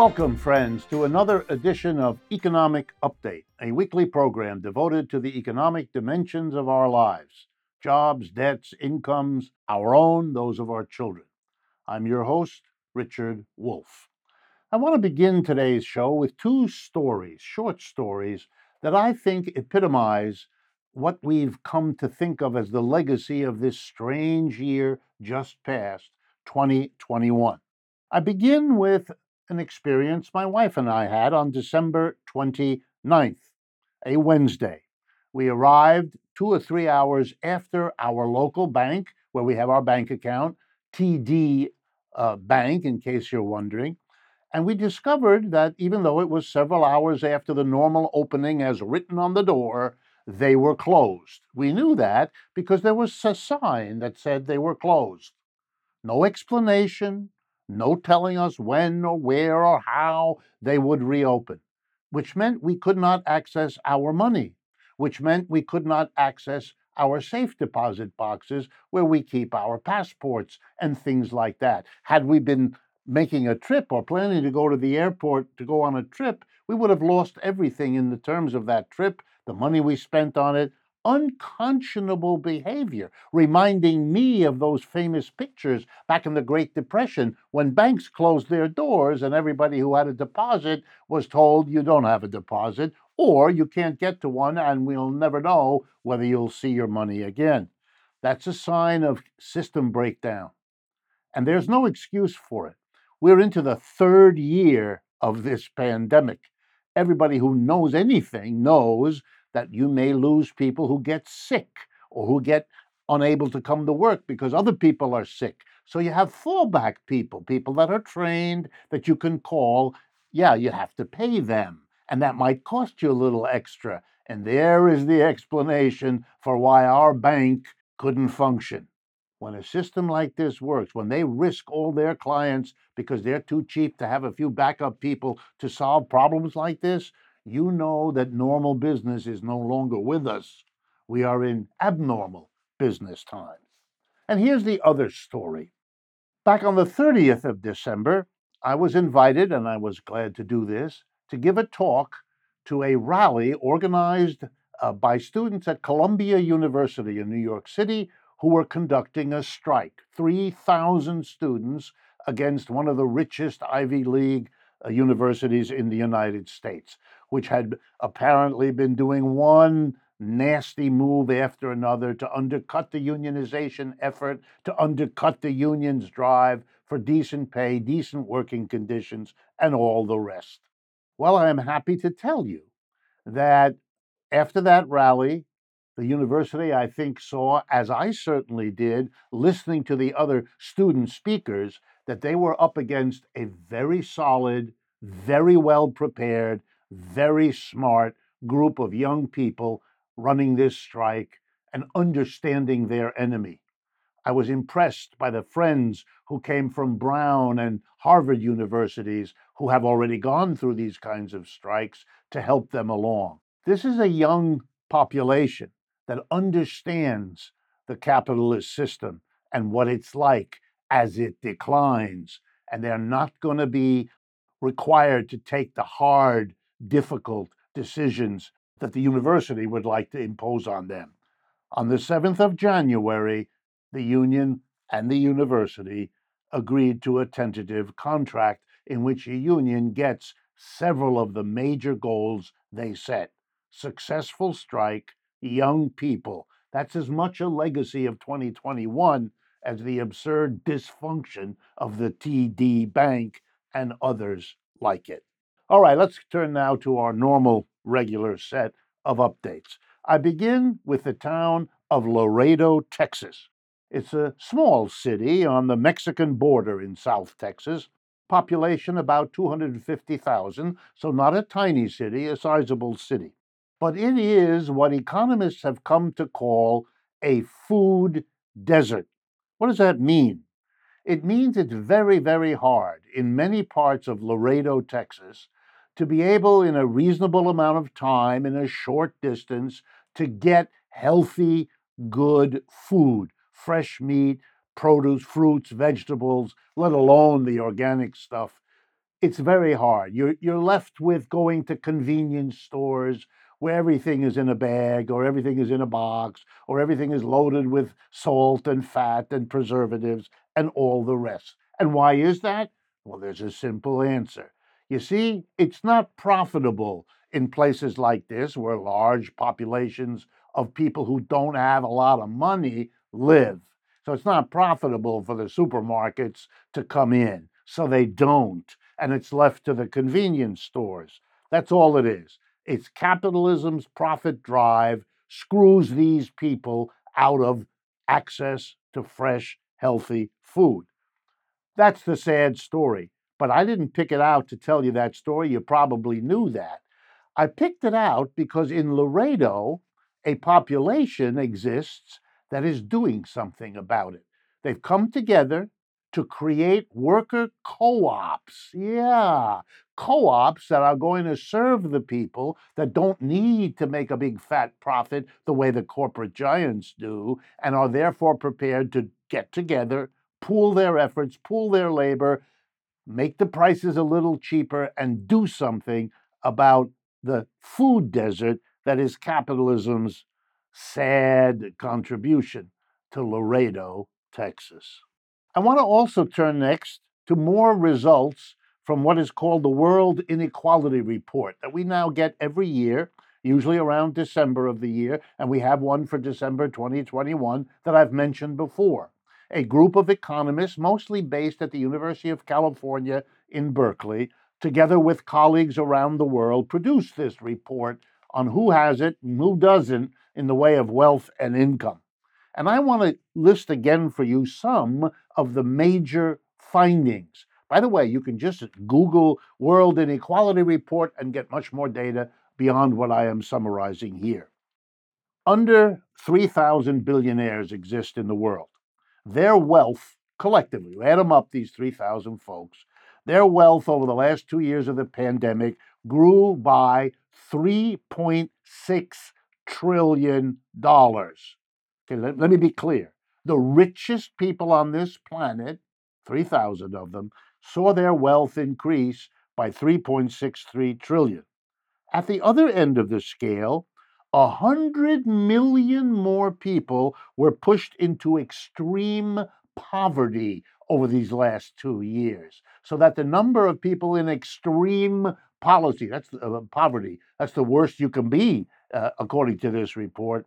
Welcome, friends, to another edition of Economic Update, a weekly program devoted to the economic dimensions of our lives jobs, debts, incomes, our own, those of our children. I'm your host, Richard Wolff. I want to begin today's show with two stories, short stories, that I think epitomize what we've come to think of as the legacy of this strange year just past, 2021. I begin with an experience my wife and I had on December 29th, a Wednesday. We arrived two or three hours after our local bank, where we have our bank account, TD uh, Bank, in case you're wondering. And we discovered that even though it was several hours after the normal opening as written on the door, they were closed. We knew that because there was a sign that said they were closed. No explanation, no telling us when or where or how they would reopen, which meant we could not access our money which meant we could not access our safe deposit boxes where we keep our passports and things like that. Had we been making a trip or planning to go to the airport to go on a trip, we would have lost everything in the terms of that trip, the money we spent on it, unconscionable behavior, reminding me of those famous pictures back in the Great Depression when banks closed their doors and everybody who had a deposit was told you don't have a deposit or you can't get to one and we'll never know whether you'll see your money again. That's a sign of system breakdown. And there's no excuse for it. We're into the third year of this pandemic. Everybody who knows anything knows that you may lose people who get sick or who get unable to come to work because other people are sick. So you have fallback people, people that are trained that you can call. Yeah, you have to pay them, and that might cost you a little extra. And there is the explanation for why our bank couldn't function. When a system like this works, when they risk all their clients because they're too cheap to have a few backup people to solve problems like this, you know that normal business is no longer with us. We are in abnormal business times. And here's the other story. Back on the 30th of December, I was invited, and I was glad to do this, to give a talk to a rally organized uh, by students at Columbia University in New York City who were conducting a strike. 3,000 students against one of the richest Ivy League Uh, universities in the United States, which had apparently been doing one nasty move after another to undercut the unionization effort, to undercut the union's drive for decent pay, decent working conditions, and all the rest. Well, I am happy to tell you that after that rally, the university, I think, saw, as I certainly did, listening to the other student speakers, that they were up against a very solid, very well prepared, very smart group of young people running this strike and understanding their enemy. I was impressed by the friends who came from Brown and Harvard universities who have already gone through these kinds of strikes to help them along. This is a young population that understands the capitalist system and what it's like as it declines. And they're not going to be required to take the hard, difficult decisions that the university would like to impose on them. On the 7th of January, the union and the university agreed to a tentative contract in which a union gets several of the major goals they set successful strike, young people. That's as much a legacy of 2021 as the absurd dysfunction of the TD Bank and others like it. All right, let's turn now to our normal, regular set of updates. I begin with the town of Laredo, Texas. It's a small city on the Mexican border in South Texas. Population about 250,000, so not a tiny city, a sizable city. But it is what economists have come to call a food desert. What does that mean? It means it's very, very hard in many parts of Laredo, Texas, to be able, in a reasonable amount of time, in a short distance, to get healthy, good food, fresh meat, produce, fruits, vegetables, let alone the organic stuff. it's very hard. You're, you're left with going to convenience stores where everything is in a bag or everything is in a box or everything is loaded with salt and fat and preservatives and all the rest. And why is that? Well, there's a simple answer. You see, it's not profitable in places like this where large populations of people who don't have a lot of money live. So it's not profitable for the supermarkets to come in. So they don't. And it's left to the convenience stores. That's all it is. It's capitalism's profit drive screws these people out of access to fresh, healthy food. That's the sad story. But I didn't pick it out to tell you that story. You probably knew that. I picked it out because in Laredo, a population exists that is doing something about it. They've come together to create worker co ops. Yeah, co ops that are going to serve the people that don't need to make a big fat profit the way the corporate giants do, and are therefore prepared to get together, pool their efforts, pool their labor, make the prices a little cheaper, and do something about the food desert that is capitalism's sad contribution to Laredo, Texas. I want to also turn next to more results from what is called the World Inequality Report that we now get every year, usually around December of the year, and we have one for December 2021 that I've mentioned before. A group of economists, mostly based at the University of California in Berkeley, together with colleagues around the world, produced this report on who has it and who doesn't in the way of wealth and income. And I want to list again for you some of the major findings. By the way, you can just Google World Inequality Report and get much more data beyond what I am summarizing here. Under 3,000 billionaires exist in the world. Their wealth, collectively, add them up, these 3,000 folks, their wealth over the last two years of the pandemic grew by $3.6 trillion. Okay, let, let me be clear. The richest people on this planet, 3,000 of them, saw their wealth increase by 3.63 trillion. At the other end of the scale, a hundred million more people were pushed into extreme poverty over these last two years, so that the number of people in extreme policy, that's uh, poverty, that's the worst you can be, uh, according to this report,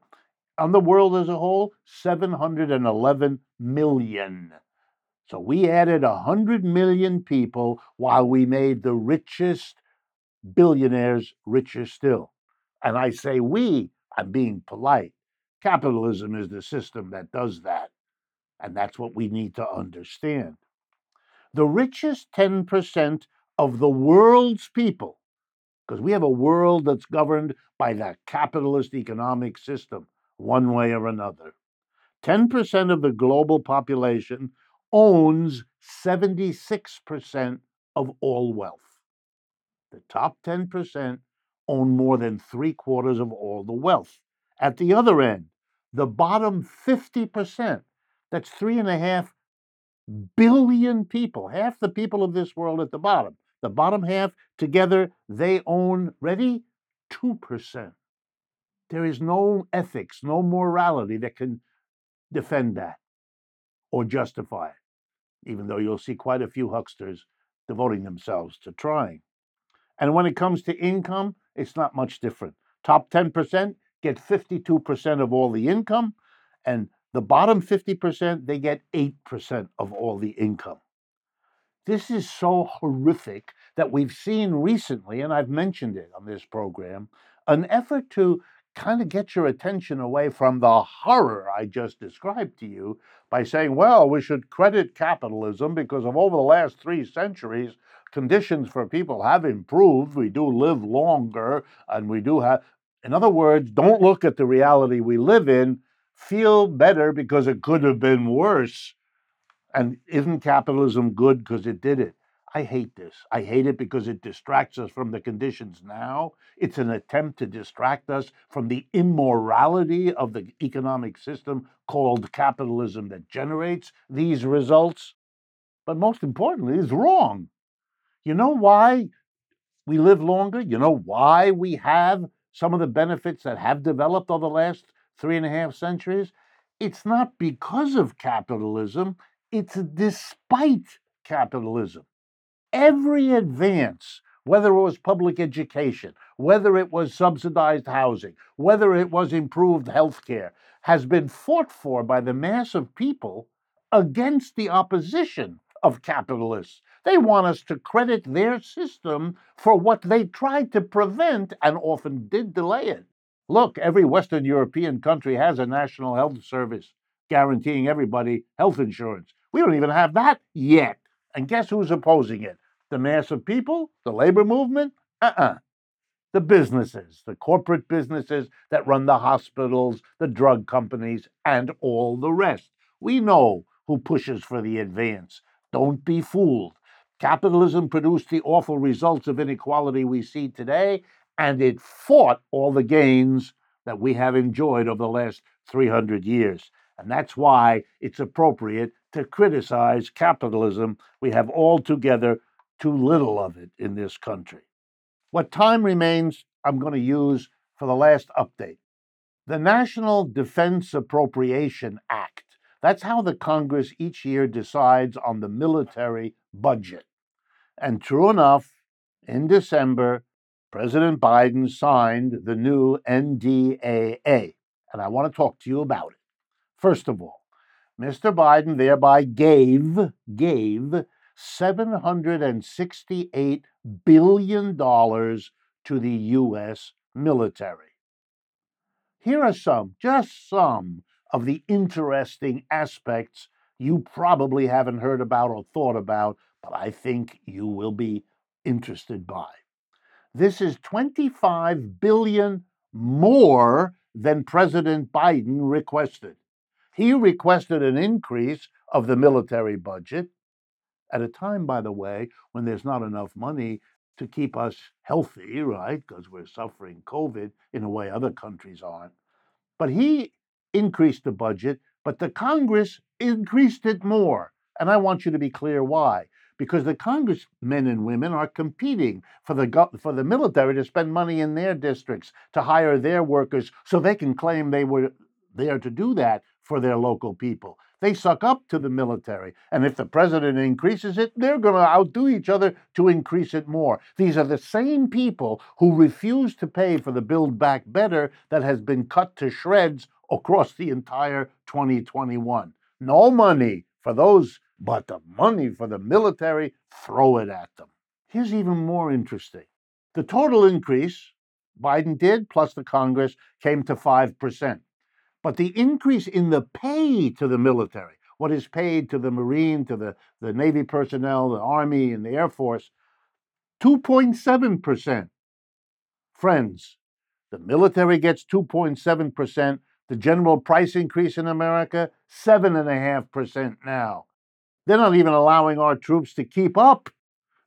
on the world as a whole, 711 million. So we added 100 million people while we made the richest billionaires richer still. And I say we, I'm being polite. Capitalism is the system that does that. And that's what we need to understand. The richest 10% of the world's people, because we have a world that's governed by the capitalist economic system, one way or another. 10% of the global population owns 76% of all wealth. The top 10% own more than three quarters of all the wealth. At the other end, the bottom 50%, that's three and a half billion people, half the people of this world at the bottom. The bottom half together, they own, ready? 2%. There is no ethics, no morality that can defend that or justify it, even though you'll see quite a few hucksters devoting themselves to trying. And when it comes to income, it's not much different. Top 10% get 52% of all the income, and the bottom 50%, they get 8% of all the income. This is so horrific that we've seen recently, and I've mentioned it on this program, an effort to kind of get your attention away from the horror I just described to you by saying, well, we should credit capitalism because of over the last three centuries, conditions for people have improved. We do live longer and we do have, in other words, don't look at the reality we live in, feel better because it could have been worse. And isn't capitalism good because it did it? I hate this. I hate it because it distracts us from the conditions now. It's an attempt to distract us from the immorality of the economic system called capitalism that generates these results. But most importantly, it's wrong. You know why we live longer? You know why we have some of the benefits that have developed over the last three and a half centuries? It's not because of capitalism, it's despite capitalism. Every advance, whether it was public education, whether it was subsidized housing, whether it was improved health care, has been fought for by the mass of people against the opposition of capitalists. They want us to credit their system for what they tried to prevent and often did delay it. Look, every Western European country has a national health service guaranteeing everybody health insurance. We don't even have that yet. And guess who's opposing it? The mass of people? The labor movement? Uh uh The businesses, the corporate businesses that run the hospitals, the drug companies, and all the rest. We know who pushes for the advance. Don't be fooled. Capitalism produced the awful results of inequality we see today, and it fought all the gains that we have enjoyed over the last 300 years. And that's why it's appropriate to criticize capitalism. We have altogether too little of it in this country. What time remains, I'm going to use for the last update. The National Defense Appropriation Act. That's how the Congress each year decides on the military budget. And true enough, in December, President Biden signed the new NDAA. And I want to talk to you about it. First of all, Mr. Biden thereby gave gave 768 billion dollars to the US military. Here are some, just some of the interesting aspects you probably haven't heard about or thought about, but I think you will be interested by. This is 25 billion more than President Biden requested. He requested an increase of the military budget at a time, by the way, when there's not enough money to keep us healthy, right? Because we're suffering COVID in a way other countries aren't. But he increased the budget, but the Congress increased it more. And I want you to be clear why. Because the congressmen and women are competing for the for the military to spend money in their districts to hire their workers so they can claim they were there to do that for their local people. They suck up to the military. And if the president increases it, they're going to outdo each other to increase it more. These are the same people who refuse to pay for the Build Back Better that has been cut to shreds across the entire 2021. No money for those, but the money for the military, throw it at them. Here's even more interesting. The total increase Biden did, plus the Congress, came to 5%. But the increase in the pay to the military, what is paid to the Marine, to the, the Navy personnel, the Army, and the Air Force, 2.7%. Friends, the military gets 2.7%. The general price increase in America, 7.5% now. They're not even allowing our troops to keep up.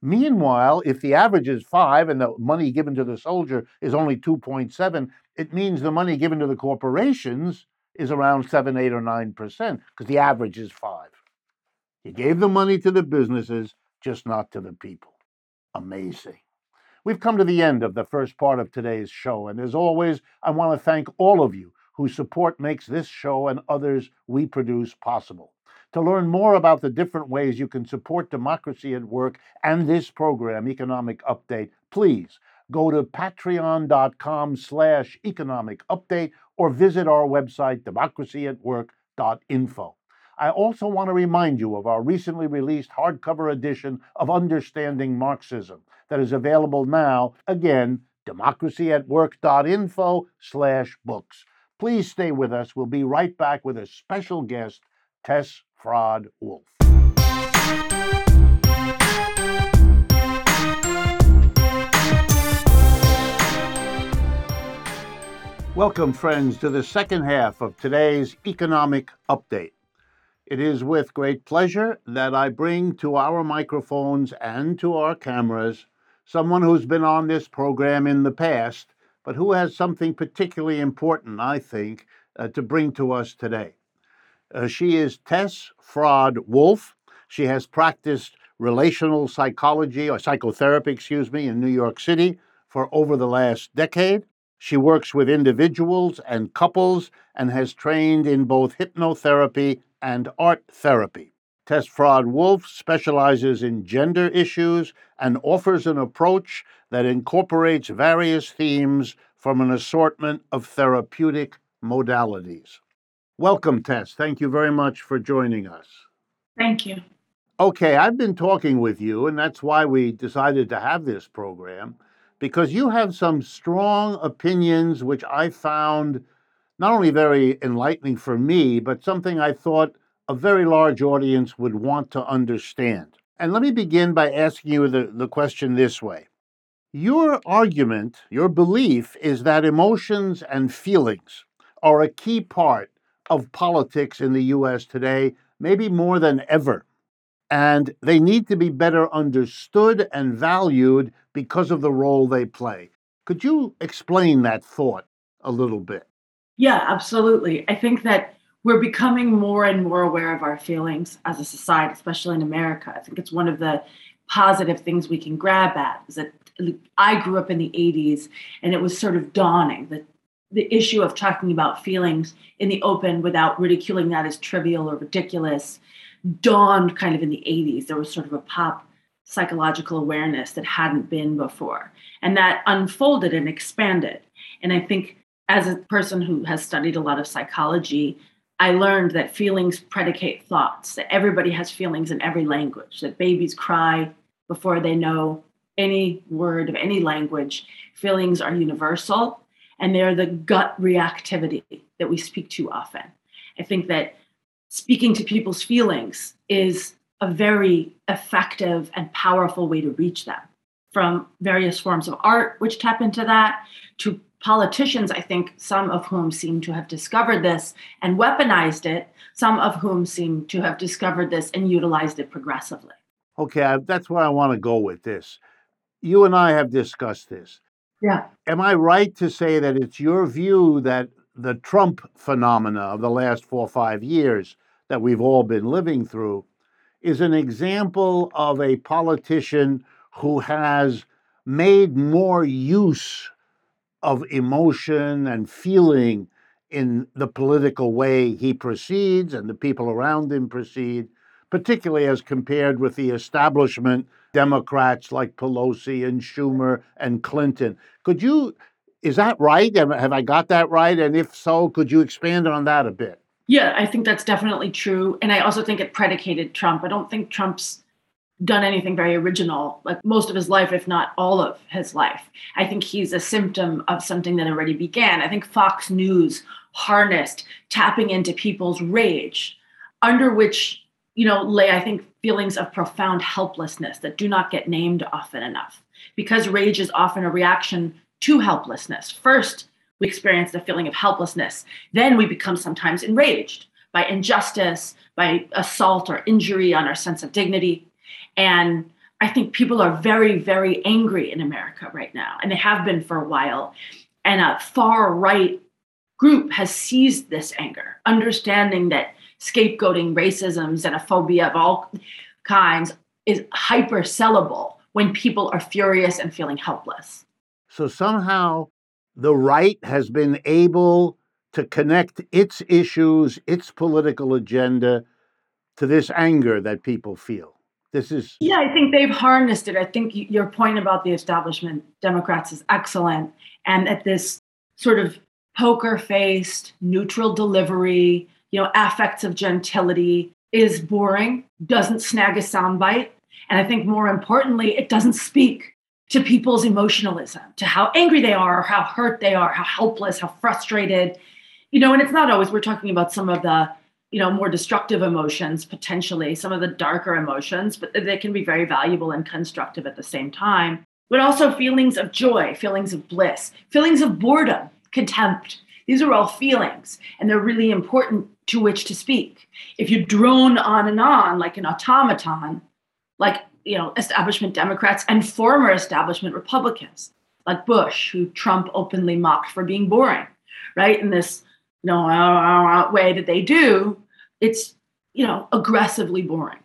Meanwhile, if the average is 5 and the money given to the soldier is only 2.7, it means the money given to the corporations is around 7, 8, or 9%, because the average is 5. He gave the money to the businesses, just not to the people. Amazing. We've come to the end of the first part of today's show, and as always, I want to thank all of you whose support makes this show and others we produce possible. To learn more about the different ways you can support democracy at work and this program, Economic Update, please go to patreon.com slash economic update or visit our website, democracyatwork.info. I also want to remind you of our recently released hardcover edition of Understanding Marxism that is available now, again, democracyatwork.info slash books. Please stay with us. We'll be right back with a special guest, Tess Fraud Wolf. Welcome, friends, to the second half of today's economic update. It is with great pleasure that I bring to our microphones and to our cameras someone who's been on this program in the past, but who has something particularly important, I think, uh, to bring to us today. Uh, she is Tess Fraad-Wolff. She has practiced relational psychology or psychotherapy, excuse me, in New York City for over the last decade. She works with individuals and couples and has trained in both hypnotherapy and art therapy. Tess Fraad-Wolff specializes in gender issues and offers an approach that incorporates various themes from an assortment of therapeutic modalities. Welcome, Tess. Thank you very much for joining us. Thank you. Okay, I've been talking with you, and that's why we decided to have this program, because you have some strong opinions which I found not only very enlightening for me, but something I thought a very large audience would want to understand. And let me begin by asking you the, the question this way Your argument, your belief is that emotions and feelings are a key part of politics in the US today, maybe more than ever. And they need to be better understood and valued because of the role they play. Could you explain that thought a little bit? Yeah, absolutely. I think that we're becoming more and more aware of our feelings as a society, especially in America. I think it's one of the positive things we can grab at is that I grew up in the 80s and it was sort of dawning that the issue of talking about feelings in the open without ridiculing that as trivial or ridiculous dawned kind of in the 80s. There was sort of a pop psychological awareness that hadn't been before. And that unfolded and expanded. And I think as a person who has studied a lot of psychology, I learned that feelings predicate thoughts, that everybody has feelings in every language, that babies cry before they know any word of any language. Feelings are universal and they're the gut reactivity that we speak to often. I think that speaking to people's feelings is a very effective and powerful way to reach them from various forms of art, which tap into that, to politicians, I think, some of whom seem to have discovered this and weaponized it, some of whom seem to have discovered this and utilized it progressively. Okay, that's where I want to go with this. You and I have discussed this. Yeah. Am I right to say that it's your view that the Trump phenomena of the last four or five years that we've all been living through is an example of a politician who has made more use of emotion and feeling in the political way he proceeds and the people around him proceed, particularly as compared with the establishment Democrats like Pelosi and Schumer and Clinton. Could you, is that right? Have I got that right? And if so, could you expand on that a bit? Yeah, I think that's definitely true. And I also think it predicated Trump. I don't think Trump's done anything very original, like most of his life, if not all of his life. I think he's a symptom of something that already began. I think Fox News harnessed tapping into people's rage, under which, you know, lay, I think, feelings of profound helplessness that do not get named often enough. Because rage is often a reaction to helplessness. First, we experience the feeling of helplessness. Then we become sometimes enraged by injustice, by assault or injury on our sense of dignity. And I think people are very, very angry in America right now, and they have been for a while. And a far right group has seized this anger, understanding that scapegoating racism, xenophobia of all kinds is hyper sellable when people are furious and feeling helpless. So somehow the right has been able to connect its issues, its political agenda to this anger that people feel. This is. Yeah, I think they've harnessed it. I think your point about the establishment Democrats is excellent. And at this sort of poker faced, neutral delivery, you know, affects of gentility is boring, doesn't snag a soundbite. And I think more importantly, it doesn't speak to people's emotionalism, to how angry they are, how hurt they are, how helpless, how frustrated. You know, and it's not always we're talking about some of the, you know, more destructive emotions potentially, some of the darker emotions, but they can be very valuable and constructive at the same time. But also feelings of joy, feelings of bliss, feelings of boredom, contempt. These are all feelings, and they're really important to which to speak. If you drone on and on like an automaton, like you know, establishment Democrats and former establishment Republicans, like Bush, who Trump openly mocked for being boring, right? In this you know, way that they do, it's you know aggressively boring.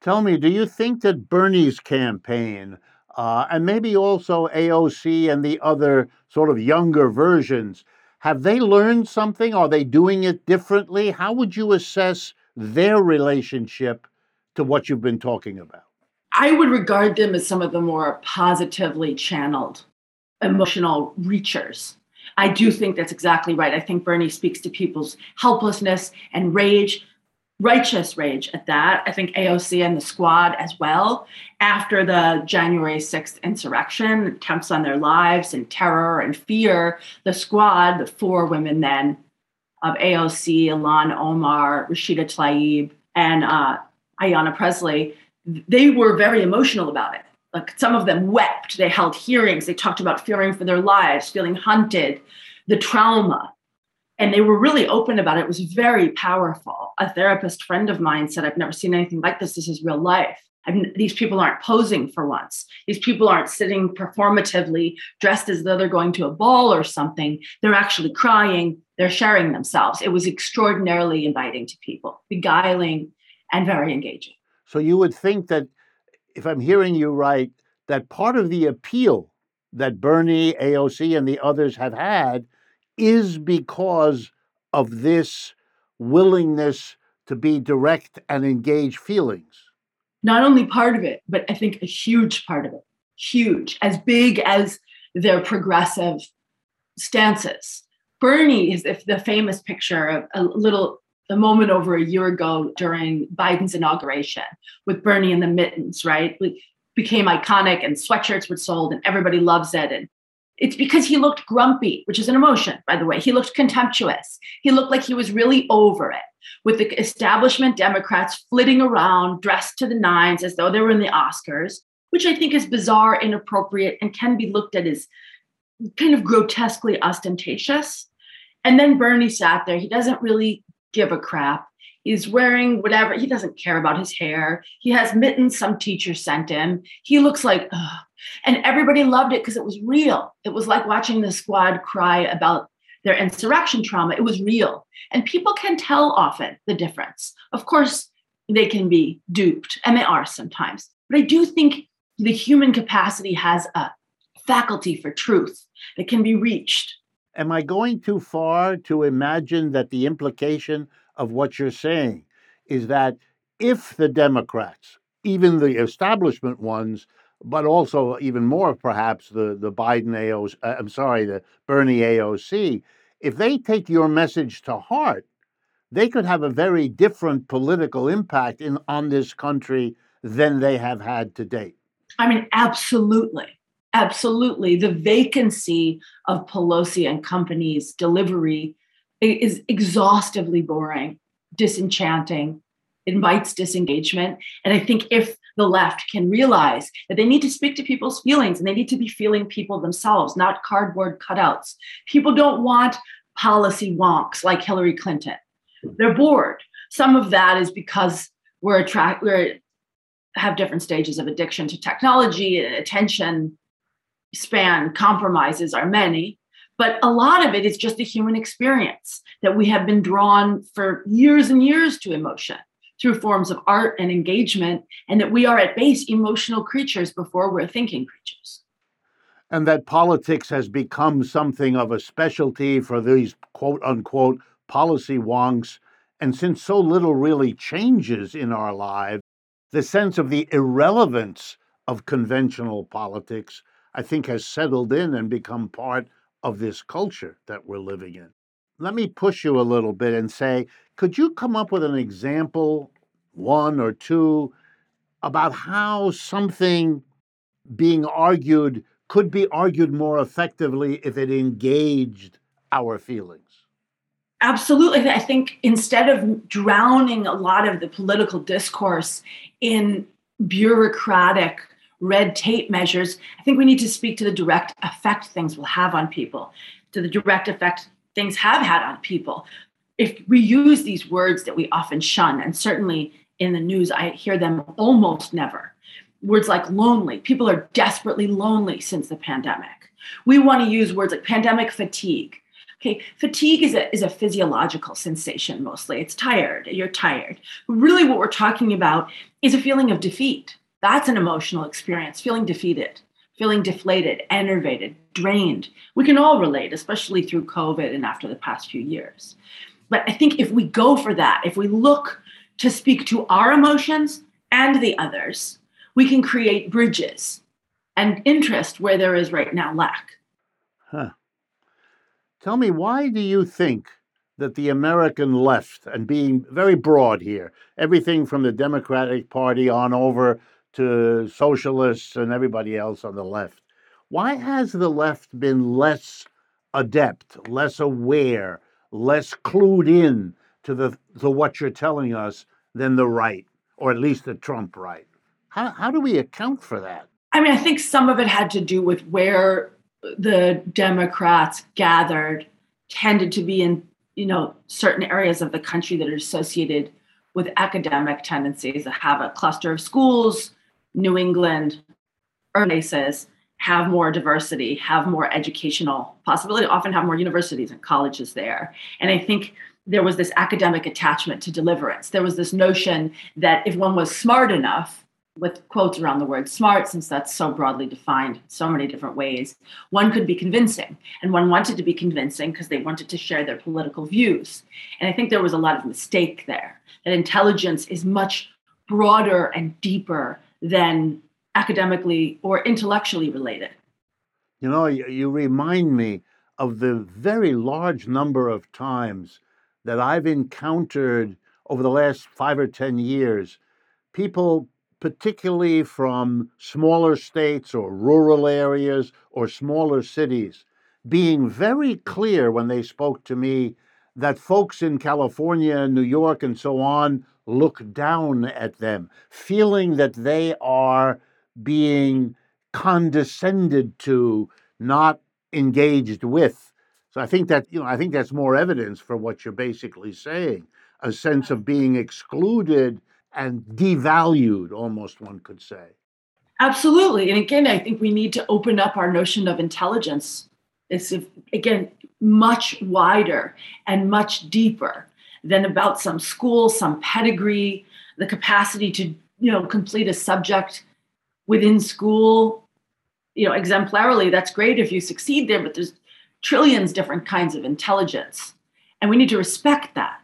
Tell me, do you think that Bernie's campaign uh, and maybe also AOC and the other sort of younger versions, have they learned something? Are they doing it differently? How would you assess their relationship to what you've been talking about? I would regard them as some of the more positively channeled emotional reachers. I do think that's exactly right. I think Bernie speaks to people's helplessness and rage righteous rage at that. I think AOC and the squad as well, after the January 6th insurrection, attempts on their lives and terror and fear, the squad, the four women then of AOC, Ilhan Omar, Rashida Tlaib, and uh, Ayanna Pressley, they were very emotional about it. Like some of them wept. They held hearings. They talked about fearing for their lives, feeling hunted, the trauma and they were really open about it. It was very powerful. A therapist friend of mine said, I've never seen anything like this. This is real life. I these people aren't posing for once. These people aren't sitting performatively dressed as though they're going to a ball or something. They're actually crying. They're sharing themselves. It was extraordinarily inviting to people, beguiling, and very engaging. So you would think that, if I'm hearing you right, that part of the appeal that Bernie, AOC, and the others have had is because of this willingness to be direct and engage feelings. Not only part of it, but I think a huge part of it. Huge, as big as their progressive stances. Bernie is the famous picture of a little a moment over a year ago during Biden's inauguration with Bernie and the mittens, right? Became iconic and sweatshirts were sold and everybody loves it. And it's because he looked grumpy, which is an emotion, by the way. He looked contemptuous. He looked like he was really over it, with the establishment Democrats flitting around dressed to the nines as though they were in the Oscars, which I think is bizarre, inappropriate, and can be looked at as kind of grotesquely ostentatious. And then Bernie sat there. He doesn't really give a crap. He's wearing whatever. He doesn't care about his hair. He has mittens some teacher sent him. He looks like, ugh. and everybody loved it because it was real. It was like watching the squad cry about their insurrection trauma. It was real. And people can tell often the difference. Of course, they can be duped, and they are sometimes. But I do think the human capacity has a faculty for truth that can be reached. Am I going too far to imagine that the implication of what you're saying is that if the Democrats, even the establishment ones, but also even more perhaps the, the Biden AOC, uh, I'm sorry, the Bernie AOC, if they take your message to heart, they could have a very different political impact in on this country than they have had to date. I mean, absolutely. Absolutely. The vacancy of Pelosi and company's delivery is exhaustively boring, disenchanting, invites disengagement. And I think if the left can realize that they need to speak to people's feelings and they need to be feeling people themselves, not cardboard cutouts. People don't want policy wonks like Hillary Clinton. They're bored. Some of that is because we're attract we're have different stages of addiction to technology and attention span compromises are many but a lot of it is just a human experience that we have been drawn for years and years to emotion through forms of art and engagement, and that we are at base emotional creatures before we're thinking creatures. And that politics has become something of a specialty for these quote unquote policy wonks. And since so little really changes in our lives, the sense of the irrelevance of conventional politics, I think, has settled in and become part of this culture that we're living in. Let me push you a little bit and say, could you come up with an example, one or two, about how something being argued could be argued more effectively if it engaged our feelings? Absolutely. I think instead of drowning a lot of the political discourse in bureaucratic red tape measures, I think we need to speak to the direct effect things will have on people, to the direct effect things have had on people. If we use these words that we often shun, and certainly in the news, I hear them almost never. Words like lonely, people are desperately lonely since the pandemic. We want to use words like pandemic fatigue. Okay, fatigue is a, is a physiological sensation mostly. It's tired, you're tired. Really, what we're talking about is a feeling of defeat. That's an emotional experience, feeling defeated, feeling deflated, enervated, drained. We can all relate, especially through COVID and after the past few years. But I think if we go for that, if we look to speak to our emotions and the others, we can create bridges and interest where there is right now lack. Huh. Tell me, why do you think that the American left, and being very broad here, everything from the Democratic Party on over to socialists and everybody else on the left, why mm-hmm. has the left been less adept, less aware, less clued in to the to what you're telling us than the right, or at least the Trump right? How how do we account for that? I mean, I think some of it had to do with where the Democrats gathered tended to be in you know certain areas of the country that are associated with academic tendencies that have a cluster of schools, New England, urban places have more diversity, have more educational possibility, often have more universities and colleges there. And I think there was this academic attachment to deliverance. There was this notion that if one was smart enough, with quotes around the word smart, since that's so broadly defined so many different ways, one could be convincing. And one wanted to be convincing because they wanted to share their political views. And I think there was a lot of mistake there, that intelligence is much broader and deeper than academically or intellectually related. You know, you, you remind me of the very large number of times that I've encountered over the last five or 10 years people particularly from smaller states or rural areas or smaller cities, being very clear when they spoke to me that folks in California, and New York, and so on look down at them, feeling that they are being condescended to, not engaged with. So I think that, you know, I think that's more evidence for what you're basically saying a sense of being excluded and devalued, almost one could say. Absolutely. And again, I think we need to open up our notion of intelligence. It's, again, much wider and much deeper than about some school, some pedigree, the capacity to, you know, complete a subject within school, you know, exemplarily. That's great if you succeed there, but there's trillions different kinds of intelligence. And we need to respect that.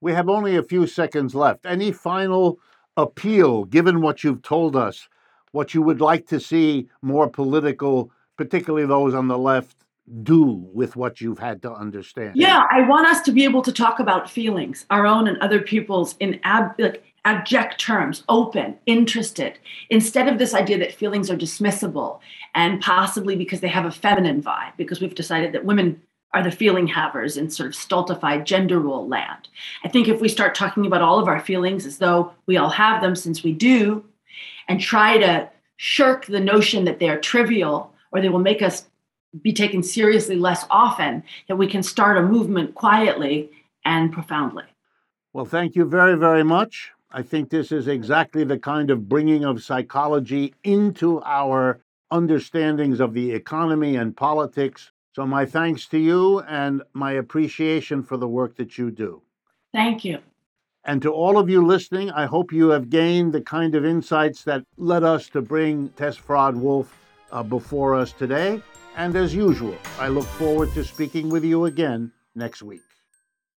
We have only a few seconds left. Any final appeal, given what you've told us, what you would like to see more political, particularly those on the left, do with what you've had to understand? Yeah, I want us to be able to talk about feelings, our own and other people's, in ab- like abject terms, open, interested, instead of this idea that feelings are dismissible and possibly because they have a feminine vibe, because we've decided that women are the feeling havers in sort of stultified gender role land. I think if we start talking about all of our feelings as though we all have them, since we do, and try to shirk the notion that they are trivial or they will make us be taken seriously less often, that we can start a movement quietly and profoundly. Well, thank you very, very much. I think this is exactly the kind of bringing of psychology into our understandings of the economy and politics so, my thanks to you and my appreciation for the work that you do. Thank you. And to all of you listening, I hope you have gained the kind of insights that led us to bring Tess Fraad-Wolff uh, before us today. And as usual, I look forward to speaking with you again next week.